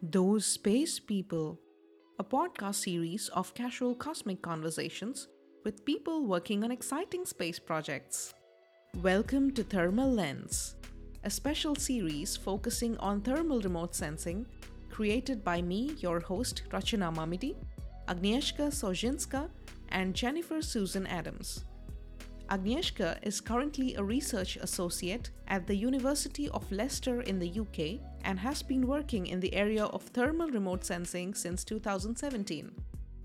Those Space People, a podcast series of casual cosmic conversations with people working on exciting space projects. Welcome to Thermal Lens, a special series focusing on thermal remote sensing, created by me, your host, Rachana Mamidi, Agnieszka Soszyńska, and Jennifer Susan Adams. Agnieszka is currently a research associate at the University of Leicester in the UK and has been working in the area of thermal remote sensing since 2017.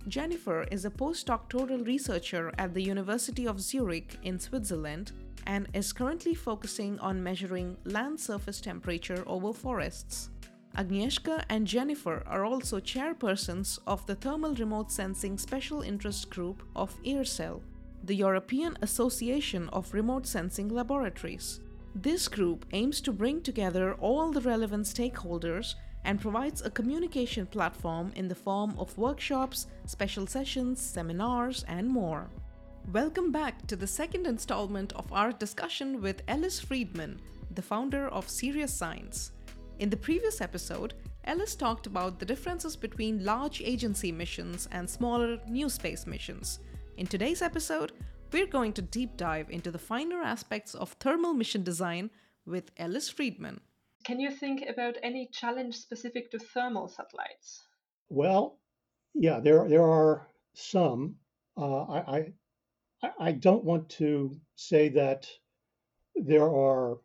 Jennifer is a postdoctoral researcher at the University of Zurich in Switzerland and is currently focusing on measuring land surface temperature over forests. Agnieszka and Jennifer are also chairpersons of the Thermal Remote Sensing Special Interest Group of EARSeL, the European Association of Remote Sensing Laboratories. This group aims to bring together all the relevant stakeholders and provides a communication platform in the form of workshops, special sessions, seminars, and more. Welcome back to the second installment of our discussion with Ellis Freedman, the founder of Serious Science. In the previous episode, Ellis talked about the differences between large agency missions and smaller new space missions. In today's episode, we're going to deep dive into the finer aspects of thermal mission design with Ellis Freedman. Can you think about any challenge specific to thermal satellites? Well, yeah, there there are some. Uh, I, I I don't want to say that there are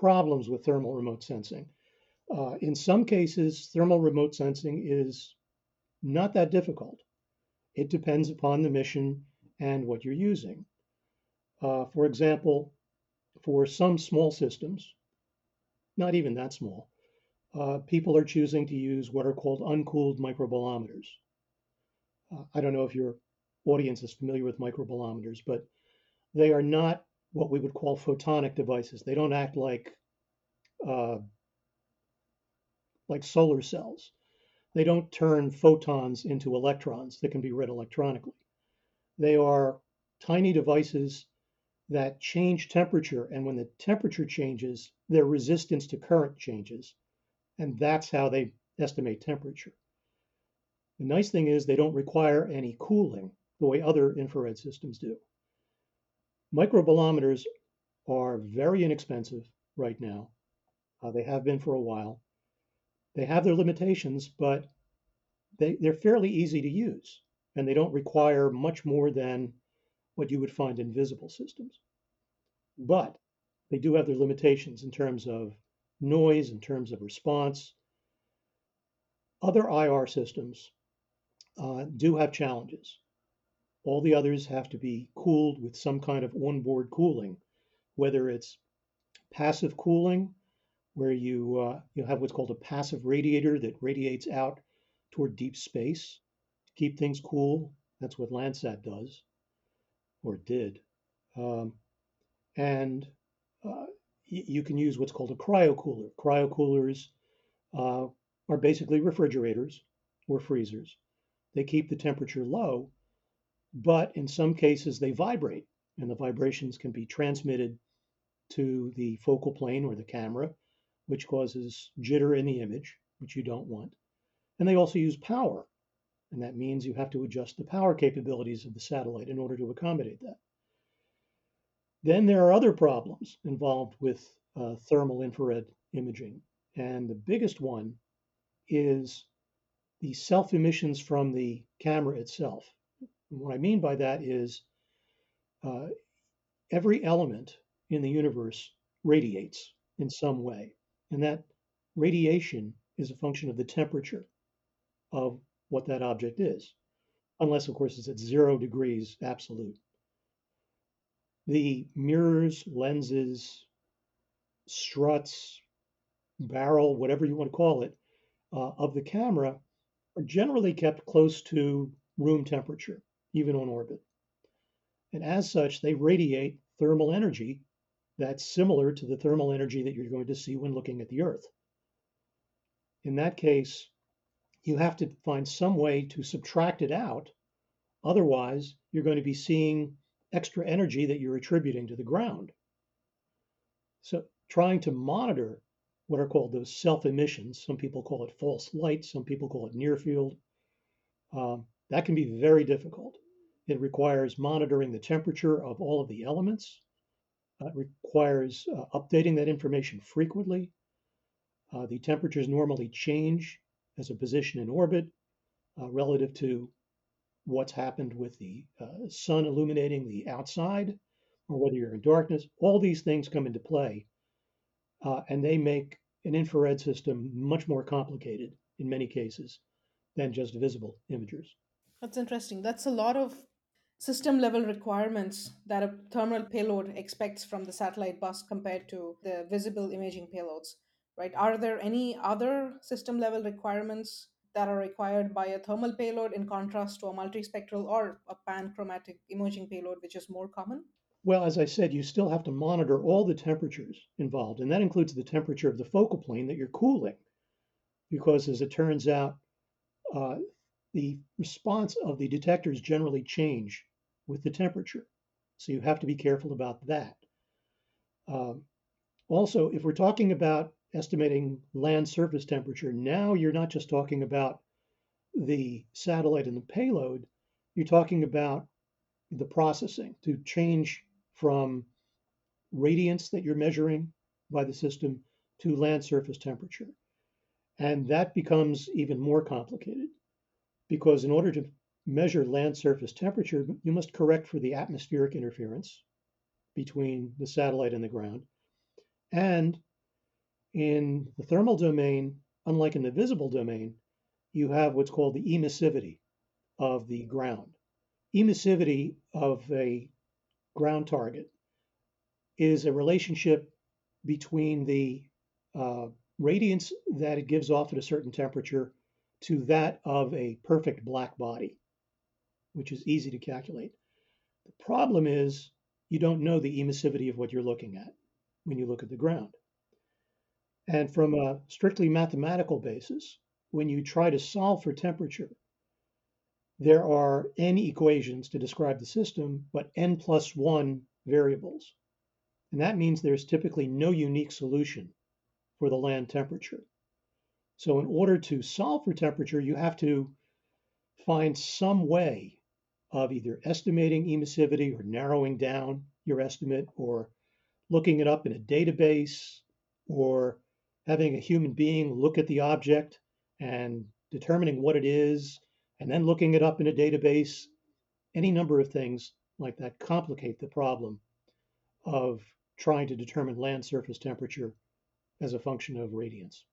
problems with thermal remote sensing. Uh, in some cases, thermal remote sensing is not that difficult. It depends upon the mission and what you're using. Uh, for example, for some small systems, not even that small, uh, people are choosing to use what are called uncooled microbolometers. Uh, I don't know if your audience is familiar with microbolometers, but they are not what we would call photonic devices. They don't act like uh, like solar cells. They don't turn photons into electrons that can be read electronically. They are tiny devices that change temperature, and when the temperature changes, their resistance to current changes. And that's how they estimate temperature. The nice thing is they don't require any cooling the way other infrared systems do. Microbolometers are very inexpensive right now. Uh, they have been for a while. They have their limitations, but they, they're fairly easy to use and they don't require much more than what you would find in visible systems. But they do have their limitations in terms of noise, in terms of response. Other IR systems uh, do have challenges. All the others have to be cooled with some kind of onboard cooling, whether it's passive cooling, where you uh, you have what's called a passive radiator that radiates out toward deep space keep things cool. That's what Landsat does, or did. Um, and uh, you can use what's called a cryocooler. Cryocoolers uh, are basically refrigerators or freezers. They keep the temperature low, but in some cases they vibrate, and the vibrations can be transmitted to the focal plane or the camera, which causes jitter in the image, which you don't want. And they also use power, and that means you have to adjust the power capabilities of the satellite in order to accommodate that. Then there are other problems involved with uh, thermal infrared imaging. And the biggest one is the self emissions from the camera itself. And what I mean by that is uh, every element in the universe radiates in some way. And that radiation is a function of the temperature of what that object is, unless, of course, it's at zero degrees absolute. The mirrors, lenses, struts, barrel, whatever you want to call it, uh, of the camera are generally kept close to room temperature, even on orbit. And as such, they radiate thermal energy that's similar to the thermal energy that you're going to see when looking at the Earth. In that case, you have to find some way to subtract it out. Otherwise, you're going to be seeing extra energy that you're attributing to the ground. So, trying to monitor what are called those self emissions. Some people call it false light, some people call it near field. Um, that can be very difficult. It requires monitoring the temperature of all of the elements. Uh, it requires uh, updating that information frequently. Uh, the temperatures normally change as a position in orbit uh, relative to what's happened with the uh, sun illuminating the outside or whether you're in darkness. All these things come into play uh, and they make an infrared system much more complicated in many cases than just visible imagers. That's interesting. That's a lot of system level requirements that a thermal payload expects from the satellite bus compared to the visible imaging payloads, right? Are there any other system level requirements that are required by a thermal payload in contrast to a multispectral or a panchromatic imaging payload, which is more common? Well, as I said, you still have to monitor all the temperatures involved, and that includes the temperature of the focal plane that you're cooling. Because as it turns out, uh, the response of the detectors generally change with the temperature. So you have to be careful about that. Um, also, if we're talking about estimating land surface temperature, now you're not just talking about the satellite and the payload, you're talking about the processing to change from radiance that you're measuring by the system to land surface temperature. And that becomes even more complicated because in order to measure land surface temperature, you must correct for the atmospheric interference between the satellite and the ground. And in the thermal domain, unlike in the visible domain, you have what's called the emissivity of the ground. Emissivity of a ground target is a relationship between the uh, radiance that it gives off at a certain temperature to that of a perfect black body, which is easy to calculate. The problem is you don't know the emissivity of what you're looking at when you look at the ground. And from a strictly mathematical basis, when you try to solve for temperature, there are n equations to describe the system, but n plus one variables. And that means there's typically no unique solution for the land temperature. So in order to solve for temperature, you have to find some way of either estimating emissivity or narrowing down your estimate or looking it up in a database or having a human being look at the object and determining what it is and then looking it up in a database, any number of things like that complicate the problem of trying to determine land surface temperature as a function of radiance.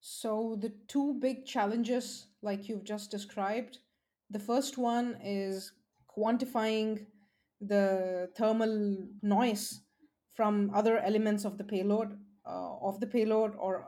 So, the two big challenges, like you've just described, the first one is quantifying the thermal noise from other elements of the payload, of the payload, or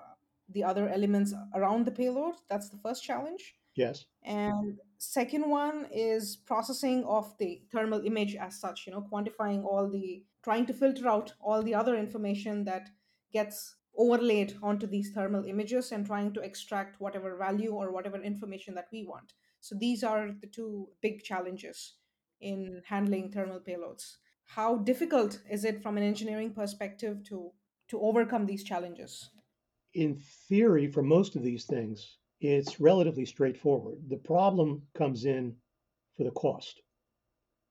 the other elements around the payload. That's the first challenge. Yes. And second one is processing of the thermal image as such, you know, quantifying all the, trying to filter out all the other information that gets overlaid onto these thermal images and trying to extract whatever value or whatever information that we want. So these are the two big challenges in handling thermal payloads. How difficult is it from an engineering perspective to to overcome these challenges? In theory, for most of these things, it's relatively straightforward. The problem comes in for the cost.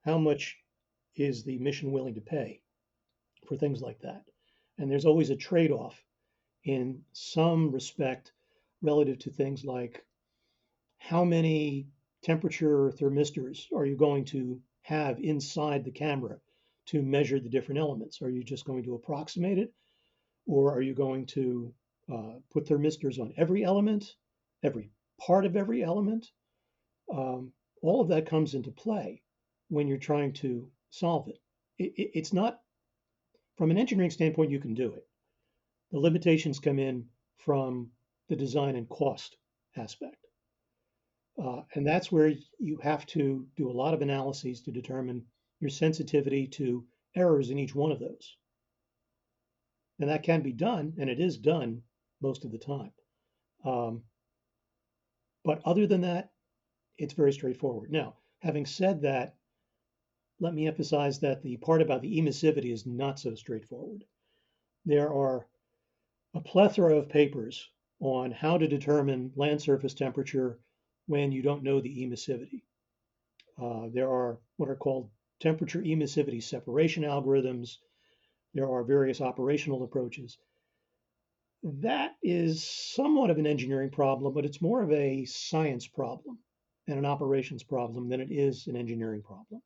How much is the mission willing to pay for things like that? And there's always a trade off in some respect relative to things like how many temperature thermistors are you going to have inside the camera to measure the different elements? Are you just going to approximate it? Or are you going to uh, put thermistors on every element, every part of every element? Um, all of that comes into play when you're trying to solve it. it, it it's not, from an engineering standpoint, you can do it. The limitations come in from the design and cost aspect. Uh, and that's where you have to do a lot of analyses to determine your sensitivity to errors in each one of those. And that can be done, and it is done most of the time. Um, but other than that, it's very straightforward. Now, having said that, let me emphasize that the part about the emissivity is not so straightforward. There are a plethora of papers on how to determine land surface temperature when you don't know the emissivity. Uh, there are what are called temperature emissivity separation algorithms. There are various operational approaches. That is somewhat of an engineering problem, but it's more of a science problem and an operations problem than it is an engineering problem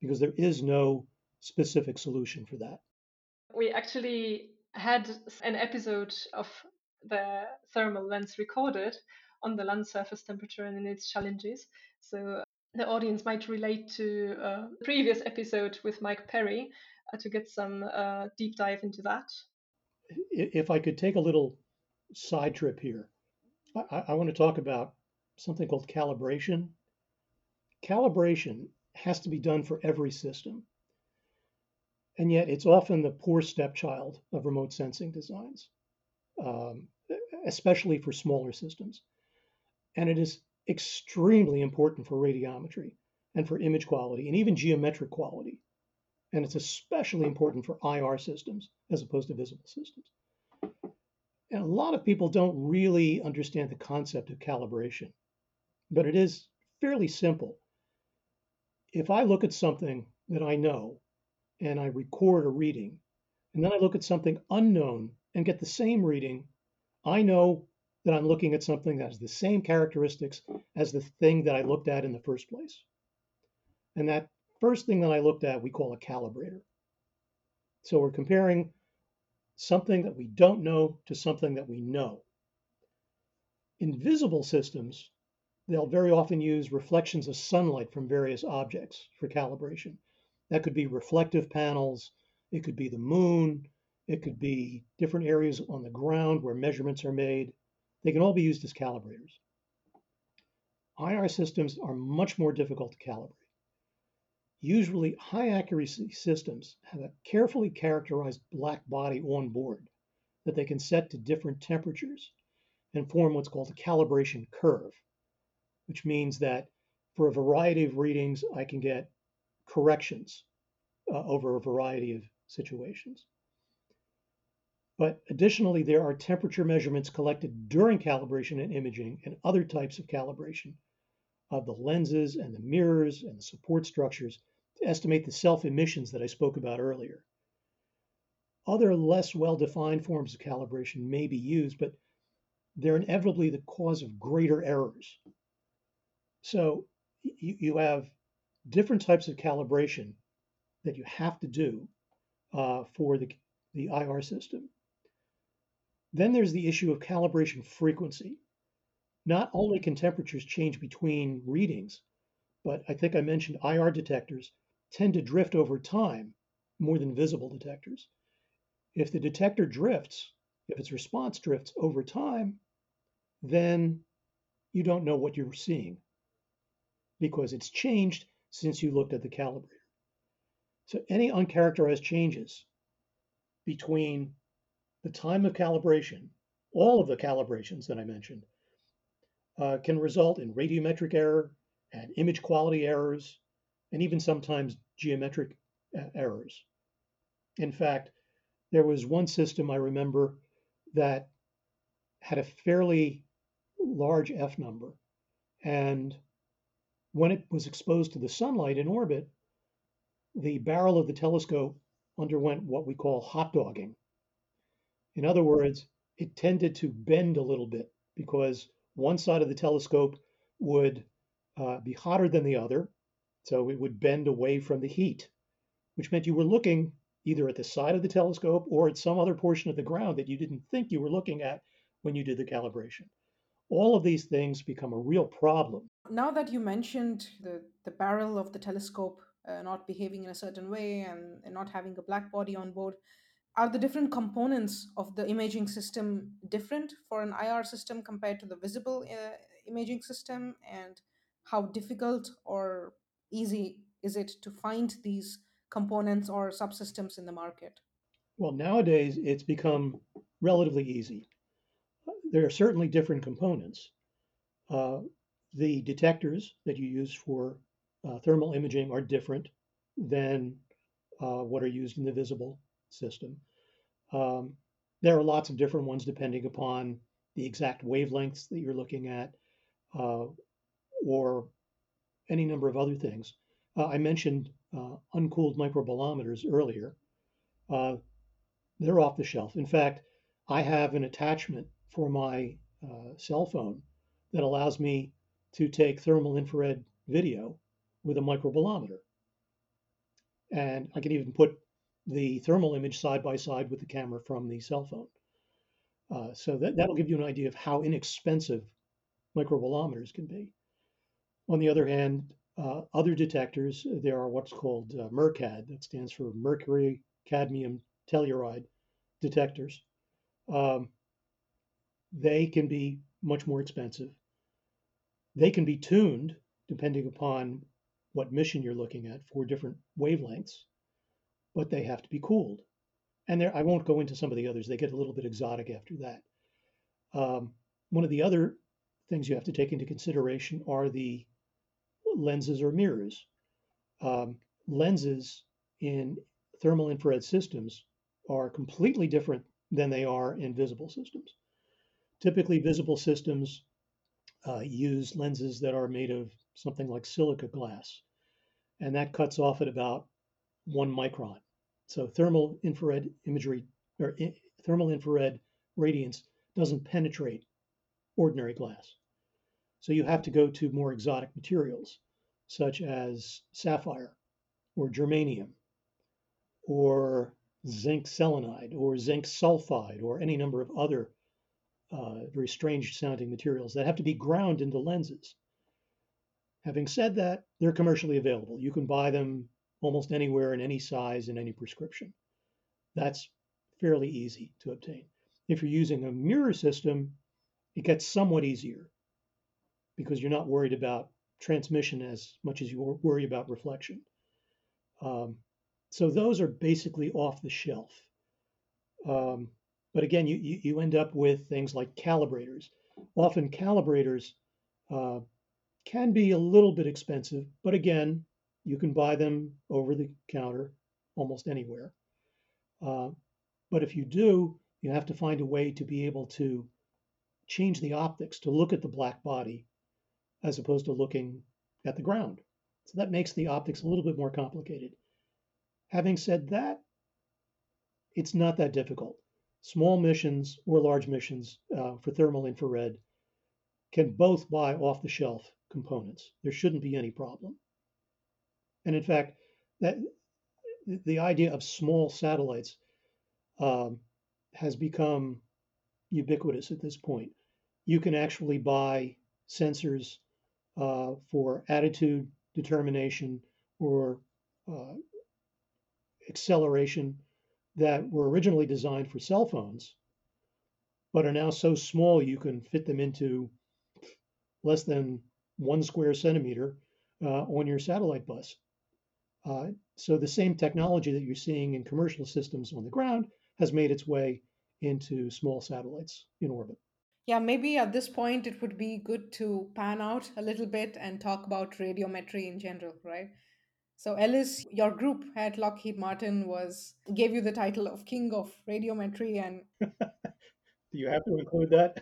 because there is no specific solution for that. We actually had an episode of the thermal lens recorded on the land surface temperature and its challenges. So the audience might relate to a previous episode with Mike Perry uh, to get some uh, deep dive into that. If I could take a little side trip here, I, I want to talk about something called calibration. Calibration has to be done for every system. And yet it's often the poor stepchild of remote sensing designs, um, especially for smaller systems. And it is extremely important for radiometry and for image quality and even geometric quality. And it's especially important for IR systems as opposed to visible systems. And a lot of people don't really understand the concept of calibration, but it is fairly simple. If I look at something that I know and I record a reading, and then I look at something unknown and get the same reading, I know that I'm looking at something that has the same characteristics as the thing that I looked at in the first place. And that first thing that I looked at, we call a calibrator. So we're comparing something that we don't know to something that we know. In visible systems, they'll very often use reflections of sunlight from various objects for calibration. That could be reflective panels, it could be the moon, it could be different areas on the ground where measurements are made. They can all be used as calibrators. IR systems are much more difficult to calibrate. Usually, high accuracy systems have a carefully characterized black body on board that they can set to different temperatures and form what's called a calibration curve, which means that for a variety of readings, I can get corrections uh, over a variety of situations. But additionally, there are temperature measurements collected during calibration and imaging and other types of calibration of the lenses and the mirrors and the support structures to estimate the self-emissions that I spoke about earlier. Other less well-defined forms of calibration may be used, but they're inevitably the cause of greater errors. So you, you have different types of calibration that you have to do uh, for the, the IR system. Then there's the issue of calibration frequency. Not only can temperatures change between readings, but I think I mentioned IR detectors tend to drift over time more than visible detectors. If the detector drifts, if its response drifts over time, then you don't know what you're seeing because it's changed since you looked at the calibrator. So any uncharacterized changes between the time of calibration, all of the calibrations that I mentioned, uh, can result in radiometric error and image quality errors, and even sometimes geometric uh, errors. In fact, there was one system I remember that had a fairly large F number. And when it was exposed to the sunlight in orbit, the barrel of the telescope underwent what we call hot dogging. In other words, it tended to bend a little bit because one side of the telescope would uh, be hotter than the other. So it would bend away from the heat, which meant you were looking either at the side of the telescope or at some other portion of the ground that you didn't think you were looking at when you did the calibration. All of these things become a real problem. Now that you mentioned the, the barrel of the telescope uh, not behaving in a certain way and, and not having a black body on board, are the different components of the imaging system different for an IR system compared to the visible uh, imaging system? And how difficult or easy is it to find these components or subsystems in the market? Well, nowadays it's become relatively easy. There are certainly different components. Uh, the detectors that you use for uh, thermal imaging are different than uh, what are used in the visible system. Um, there are lots of different ones depending upon the exact wavelengths that you're looking at uh, or any number of other things. Uh, I mentioned uh, uncooled microbolometers earlier. Uh, they're off the shelf. In fact, I have an attachment for my uh, cell phone that allows me to take thermal infrared video with a microbolometer. And I can even put the thermal image side by side with the camera from the cell phone. Uh, so that, that'll give you an idea of how inexpensive microbolometers can be. On the other hand, uh, other detectors, there are what's called uh, MERCAD, that stands for mercury cadmium telluride detectors. Um, they can be much more expensive. They can be tuned depending upon what mission you're looking at for different wavelengths, but they have to be cooled. And there, I won't go into some of the others. They get a little bit exotic after that. Um, one of the other things you have to take into consideration are the lenses or mirrors. Um, lenses in thermal infrared systems are completely different than they are in visible systems. Typically, visible systems uh, use lenses that are made of something like silica glass, and that cuts off at about one micron. So thermal infrared imagery or thermal infrared radiance doesn't penetrate ordinary glass. So you have to go to more exotic materials, such as sapphire or germanium or zinc selenide or zinc sulfide or any number of other uh, very strange sounding materials that have to be ground into lenses. Having said that, they're commercially available. You can buy them almost anywhere in any size in any prescription. That's fairly easy to obtain. If you're using a mirror system, it gets somewhat easier because you're not worried about transmission as much as you worry about reflection. Um, so those are basically off the shelf. Um, but again, you, you, end up with things like calibrators. Often calibrators uh, can be a little bit expensive, but again, you can buy them over the counter almost anywhere. Uh, but if you do, you have to find a way to be able to change the optics to look at the black body as opposed to looking at the ground. So that makes the optics a little bit more complicated. Having said that, it's not that difficult. Small missions or large missions uh, for thermal infrared can both buy off the shelf components. There shouldn't be any problem. And in fact, that the idea of small satellites um, has become ubiquitous at this point. You can actually buy sensors uh, for attitude determination or uh, acceleration that were originally designed for cell phones, but are now so small you can fit them into less than one square centimeter uh, on your satellite bus. Uh, so the same technology that you're seeing in commercial systems on the ground has made its way into small satellites in orbit. Yeah, maybe at this point it would be good to pan out a little bit and talk about radiometry in general, right? So Ellis, your group at Lockheed Martin was gave you the title of King of Radiometry and Do you have to include that?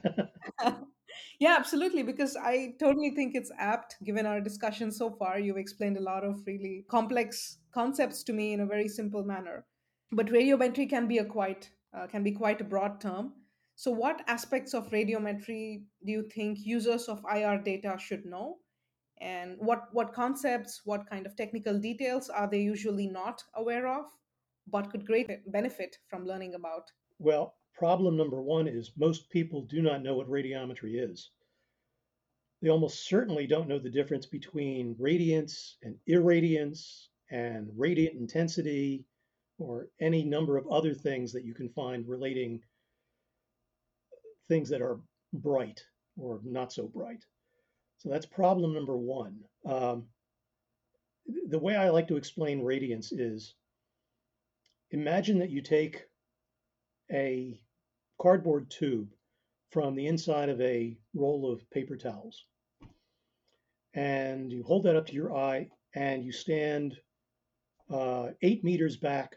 yeah, absolutely because I totally think it's apt given our discussion so far. You've explained a lot of really complex concepts to me in a very simple manner. But radiometry can be a quite uh, can be quite a broad term. So what aspects of radiometry do you think users of IR data should know? and what what concepts what kind of technical details are they usually not aware of but could great benefit from learning about well problem number one is most people do not know what radiometry is they almost certainly don't know the difference between radiance and irradiance and radiant intensity or any number of other things that you can find relating things that are bright or not so bright so that's problem number one. Um, the way I like to explain radiance is imagine that you take a cardboard tube from the inside of a roll of paper towels and you hold that up to your eye and you stand uh, eight meters back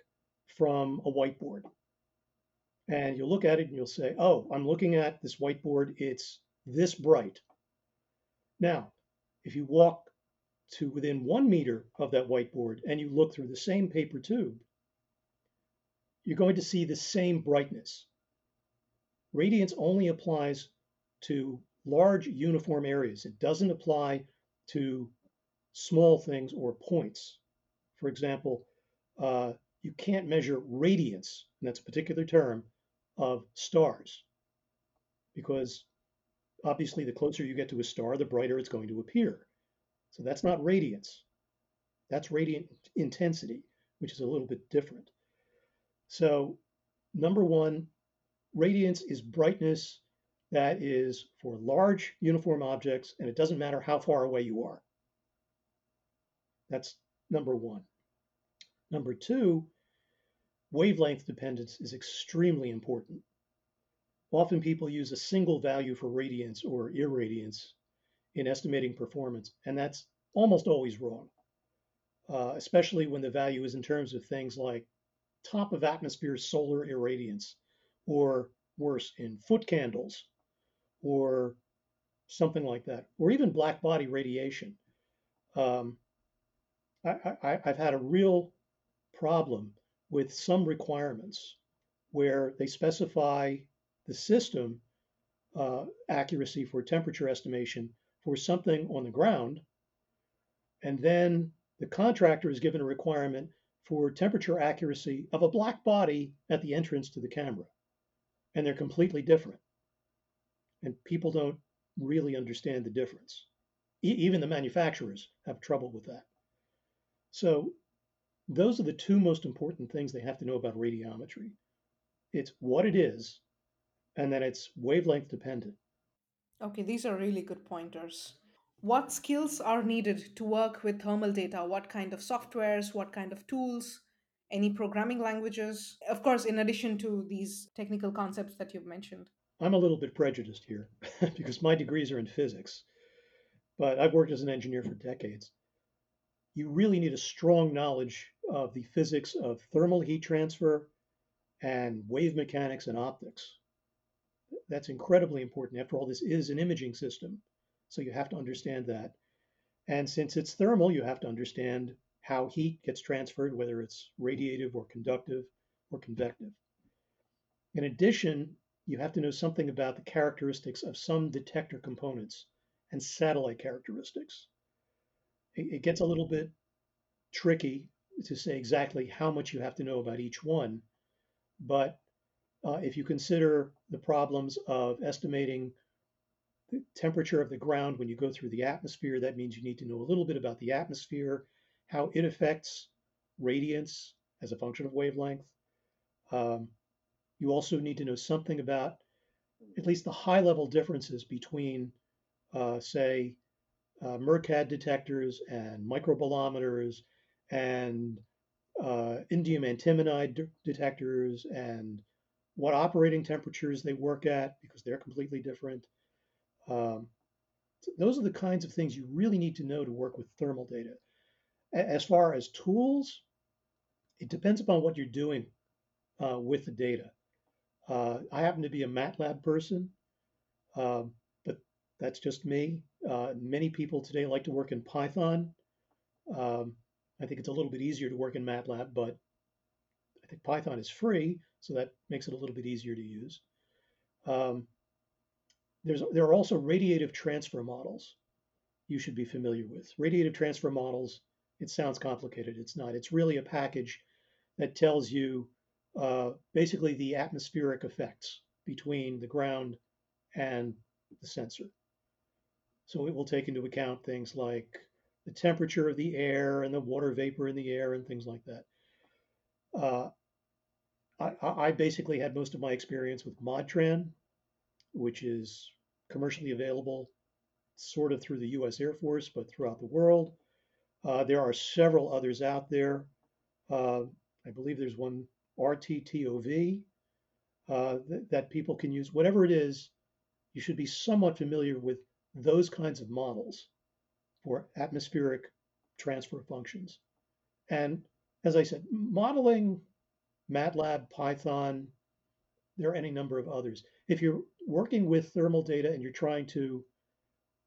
from a whiteboard. and you'll look at it and you'll say, oh, I'm looking at this whiteboard, it's this bright. Now, if you walk to within one meter of that whiteboard and you look through the same paper tube, you're going to see the same brightness. Radiance only applies to large uniform areas. It doesn't apply to small things or points. For example, uh, you can't measure radiance, and that's a particular term, of stars because obviously the closer you get to a star, the brighter it's going to appear. So that's not radiance. That's radiant intensity, which is a little bit different. So number one, radiance is brightness that is for large uniform objects, and it doesn't matter how far away you are. That's number one. Number two, wavelength dependence is extremely important. Often people use a single value for radiance or irradiance in estimating performance, and that's almost always wrong, uh, especially when the value is in terms of things like top of atmosphere solar irradiance, or worse, in foot candles, or something like that, or even black body radiation. Um, I, have had a real problem with some requirements where they specify the system uh, accuracy for temperature estimation for something on the ground, and then the contractor is given a requirement for temperature accuracy of a black body at the entrance to the camera. And they're completely different. And people don't really understand the difference. E- even the manufacturers have trouble with that. So those are the two most important things they have to know about radiometry. It's what it is, and then it's wavelength dependent. Okay, these are really good pointers. What skills are needed to work with thermal data? What kind of softwares? What kind of tools? Any programming languages? Of course, in addition to these technical concepts that you've mentioned. I'm a little bit prejudiced here because my degrees are in physics, but I've worked as an engineer for decades. You really need a strong knowledge of the physics of thermal heat transfer and wave mechanics and optics. That's incredibly important. After all, this is an imaging system, so you have to understand that. And since it's thermal, you have to understand how heat gets transferred, whether it's radiative or conductive or convective. In addition, you have to know something about the characteristics of some detector components and satellite characteristics. It, it gets a little bit tricky to say exactly how much you have to know about each one, but uh, if you consider the problems of estimating the temperature of the ground when you go through the atmosphere, that means you need to know a little bit about the atmosphere, how it affects radiance as a function of wavelength. Um, you also need to know something about at least the high level differences between, uh, say, uh, MERCAD detectors and microbolometers and uh, indium antimonide detectors and what operating temperatures they work at because they're completely different. Um, those are the kinds of things you really need to know to work with thermal data. As far as tools, it depends upon what you're doing uh, with the data. Uh, I happen to be a MATLAB person, uh, but that's just me. Uh, many people today like to work in Python. Um, I think it's a little bit easier to work in MATLAB, but I think Python is free, so that makes it a little bit easier to use. Um, there's, there are also radiative transfer models you should be familiar with. Radiative transfer models, it sounds complicated. It's not. It's really a package that tells you uh, basically the atmospheric effects between the ground and the sensor. So it will take into account things like the temperature of the air and the water vapor in the air and things like that. Uh, I, I, basically had most of my experience with Modtran, which is commercially available sort of through the US Air Force, but throughout the world. Uh, there are several others out there. Uh, I believe there's one RTTOV uh, th- that people can use. Whatever it is, you should be somewhat familiar with those kinds of models for atmospheric transfer functions. And as I said, modeling MATLAB, Python, there are any number of others. If you're working with thermal data and you're trying to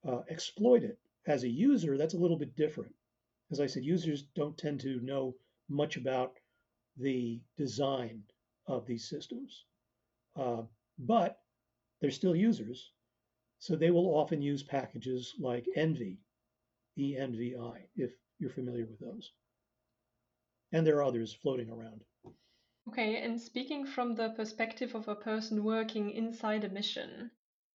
uh, exploit it as a user, that's a little bit different. As I said, users don't tend to know much about the design of these systems, uh, but they're still users. So they will often use packages like Envy, ENVI, if you're familiar with those. And there are others floating around. Okay, and speaking from the perspective of a person working inside a mission,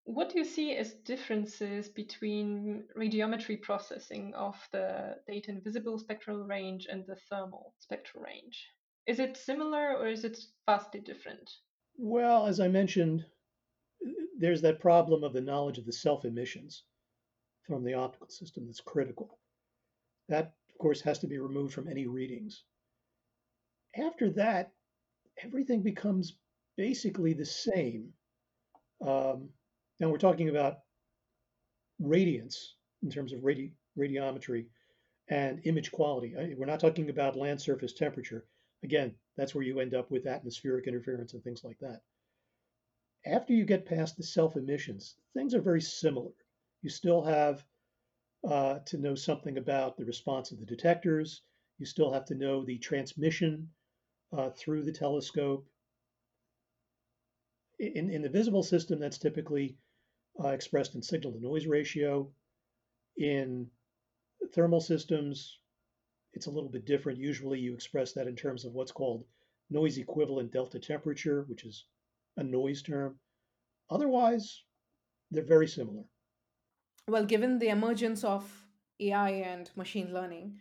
what do you see as differences between radiometry processing of the data in visible spectral range and the thermal spectral range? Is it similar or is it vastly different? Well, as I mentioned, there's that problem of the knowledge of the self emissions from the optical system that's critical. That, of course, has to be removed from any readings. After that, everything becomes basically the same. Um, now we're talking about radiance in terms of radi- radiometry and image quality. We're not talking about land surface temperature. Again, that's where you end up with atmospheric interference and things like that. After you get past the self emissions, things are very similar. You still have uh, to know something about the response of the detectors. You still have to know the transmission uh, through the telescope. In, in the visible system, that's typically uh, expressed in signal to noise ratio. In thermal systems, it's a little bit different. Usually you express that in terms of what's called noise equivalent delta temperature, which is a noise term. Otherwise, they're very similar. Well, given the emergence of AI and machine learning,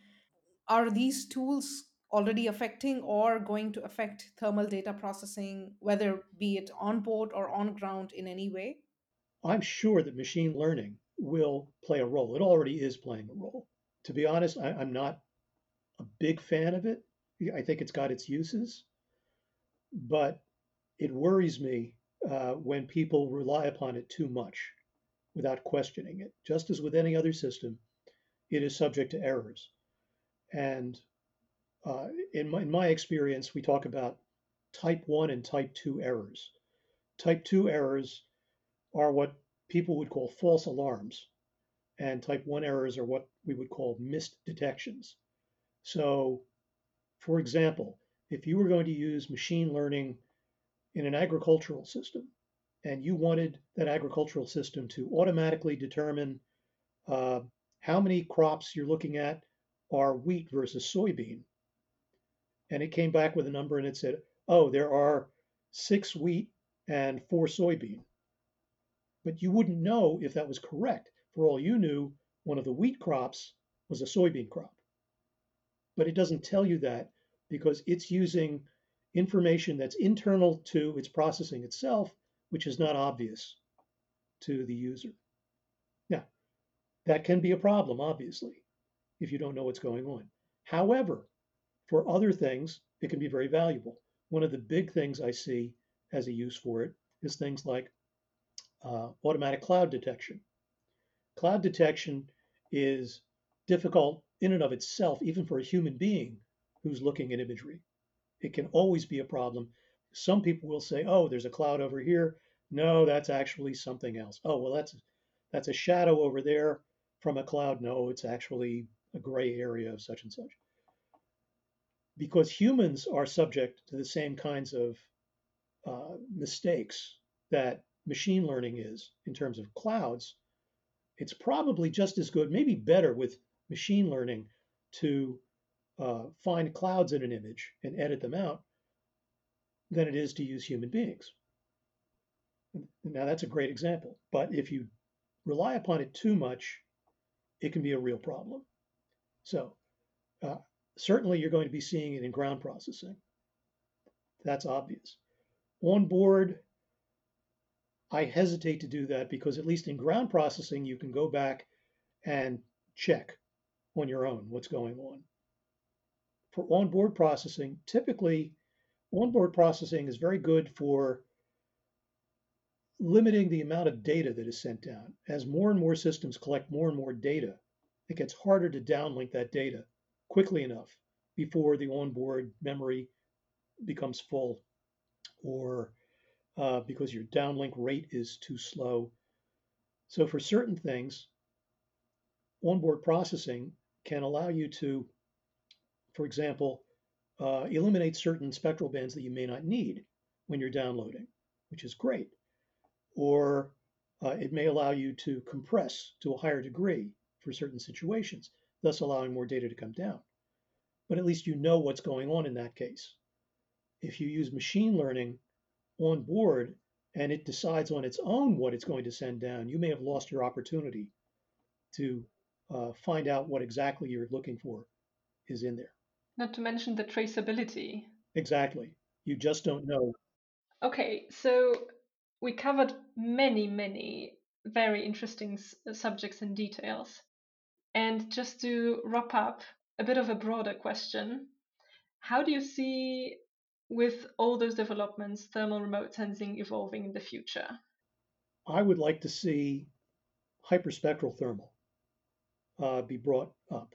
are these tools already affecting or going to affect thermal data processing, whether be it on board or on ground in any way? I'm sure that machine learning will play a role. It already is playing a role. To be honest, I, am not a big fan of it. I think it's got its uses, but it worries me uh, when people rely upon it too much without questioning it. Just as with any other system, it is subject to errors. And uh, in, my, in my experience, we talk about type 1 and type 2 errors. Type 2 errors are what people would call false alarms, and type 1 errors are what we would call missed detections. So, for example, if you were going to use machine learning in an agricultural system, and you wanted that agricultural system to automatically determine uh, how many crops you're looking at are wheat versus soybean, and it came back with a number and it said, oh, there are six wheat and four soybean. But you wouldn't know if that was correct. For all you knew, one of the wheat crops was a soybean crop. But it doesn't tell you that because it's using information that's internal to its processing itself, which is not obvious to the user. Now, that can be a problem, obviously, if you don't know what's going on. However, for other things, it can be very valuable. One of the big things I see as a use for it is things like uh, automatic cloud detection. Cloud detection is difficult in and of itself, even for a human being who's looking at imagery. It can always be a problem. Some people will say, "Oh, there's a cloud over here." No, that's actually something else. Oh, well, that's that's a shadow over there from a cloud. No, it's actually a gray area of such and such because humans are subject to the same kinds of uh, mistakes that machine learning is in terms of clouds, it's probably just as good, maybe better with machine learning to uh, find clouds in an image and edit them out than it is to use human beings. Now, that's a great example. But if you rely upon it too much, it can be a real problem. So, uh, certainly you're going to be seeing it in ground processing. That's obvious. On board, I hesitate to do that because at least in ground processing, you can go back and check on your own what's going on. For onboard processing, typically onboard processing is very good for limiting the amount of data that is sent down. As more and more systems collect more and more data, it gets harder to downlink that data quickly enough before the onboard memory becomes full or uh, because your downlink rate is too slow. So for certain things, onboard processing can allow you to, for example, uh, eliminate certain spectral bands that you may not need when you're downloading, which is great. Or uh, it may allow you to compress to a higher degree for certain situations, thus allowing more data to come down. But at least you know what's going on in that case. If you use machine learning on board and it decides on its own what it's going to send down, you may have lost your opportunity to uh, find out what exactly you're looking for is in there. Not to mention the traceability. Exactly. You just don't know. Okay, so we covered many, many very interesting subjects and details. And just to wrap up, a bit of a broader question How do you see, with all those developments, thermal remote sensing evolving in the future? I would like to see hyperspectral thermal uh, be brought up.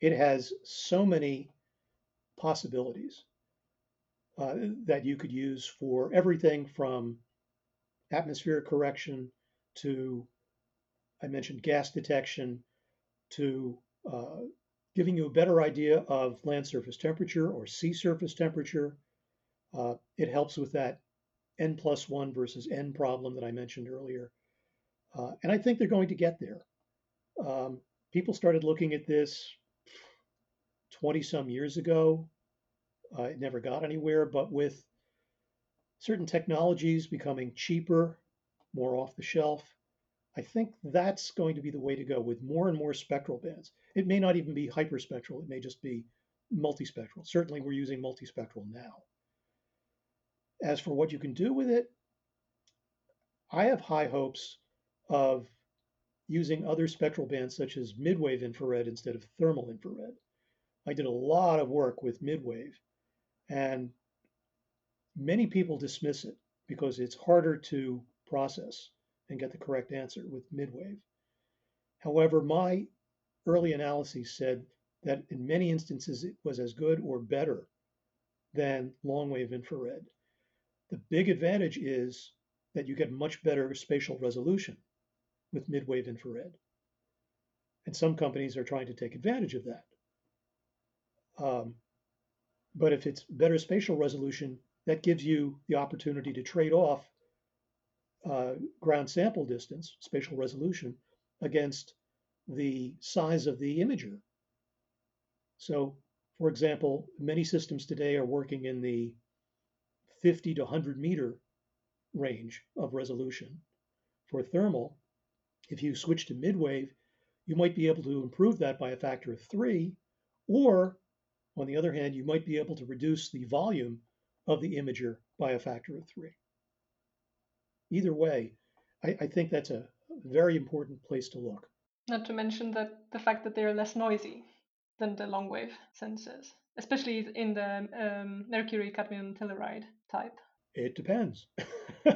It has so many possibilities uh, that you could use for everything from atmospheric correction to, I mentioned gas detection, to uh, giving you a better idea of land surface temperature or sea surface temperature. Uh, it helps with that n plus one versus n problem that I mentioned earlier. Uh, and I think they're going to get there. Um, people started looking at this 20 some years ago. Uh, it never got anywhere, but with certain technologies becoming cheaper, more off the shelf, I think that's going to be the way to go with more and more spectral bands. It may not even be hyperspectral, it may just be multispectral. Certainly, we're using multispectral now. As for what you can do with it, I have high hopes of using other spectral bands such as midwave infrared instead of thermal infrared. I did a lot of work with midwave, and many people dismiss it because it's harder to process and get the correct answer with midwave. However, my early analyses said that in many instances it was as good or better than long wave infrared. The big advantage is that you get much better spatial resolution with midwave infrared. And some companies are trying to take advantage of that. Um, but if it's better spatial resolution, that gives you the opportunity to trade off uh, ground sample distance, spatial resolution, against the size of the imager. So, for example, many systems today are working in the 50 to 100 meter range of resolution. For thermal, if you switch to midwave, you might be able to improve that by a factor of three, or on the other hand, you might be able to reduce the volume of the imager by a factor of three. Either way, I, I think that's a very important place to look. Not to mention that the fact that they're less noisy than the long wave sensors, especially in the um, mercury cadmium telluride type. It depends.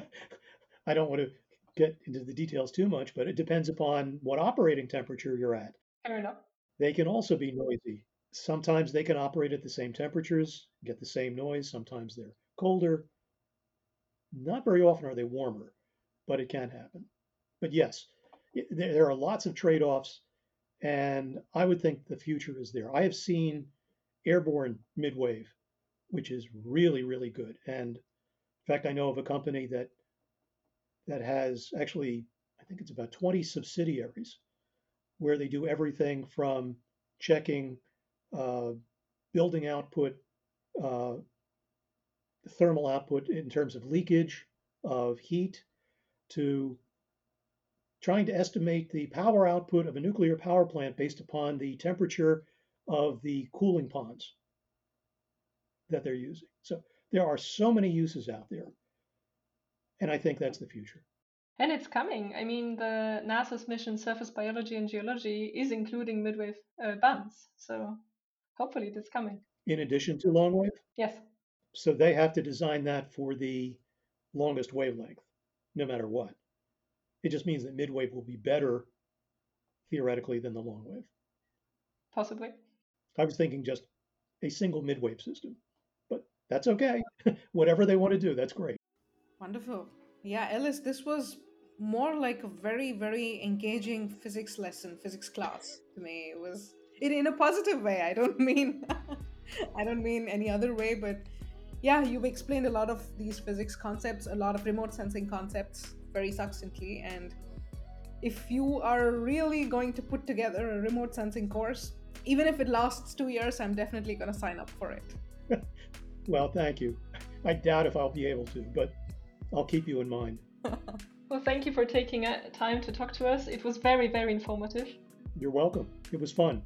I don't want to get into the details too much, but it depends upon what operating temperature you're at. Fair enough. They can also be noisy. Sometimes they can operate at the same temperatures, get the same noise. Sometimes they're colder. Not very often are they warmer, but it can happen. But yes, there are lots of trade offs, and I would think the future is there. I have seen airborne midwave, which is really, really good. And in fact, I know of a company that that has actually, I think it's about 20 subsidiaries where they do everything from checking uh, building output, uh, thermal output in terms of leakage of heat, to trying to estimate the power output of a nuclear power plant based upon the temperature of the cooling ponds that they're using. So there are so many uses out there. And I think that's the future. And it's coming. I mean, the NASA's mission Surface Biology and Geology is including midwave uh, bands. So hopefully that's coming. In addition to long wave? Yes. So they have to design that for the longest wavelength, no matter what. It just means that midwave will be better theoretically than the long wave. Possibly. I was thinking just a single midwave system, but that's okay. Whatever they want to do, that's great. Wonderful. Yeah, Ellis, this was more like a very, very engaging physics lesson, physics class to me. It was in, in a positive way. I don't mean I don't mean any other way, but yeah, you've explained a lot of these physics concepts, a lot of remote sensing concepts very succinctly. And if you are really going to put together a remote sensing course, even if it lasts two years, I'm definitely going to sign up for it. well, thank you. I doubt if I'll be able to, but I'll keep you in mind. well, thank you for taking uh, time to talk to us. It was very, very informative. You're welcome. It was fun.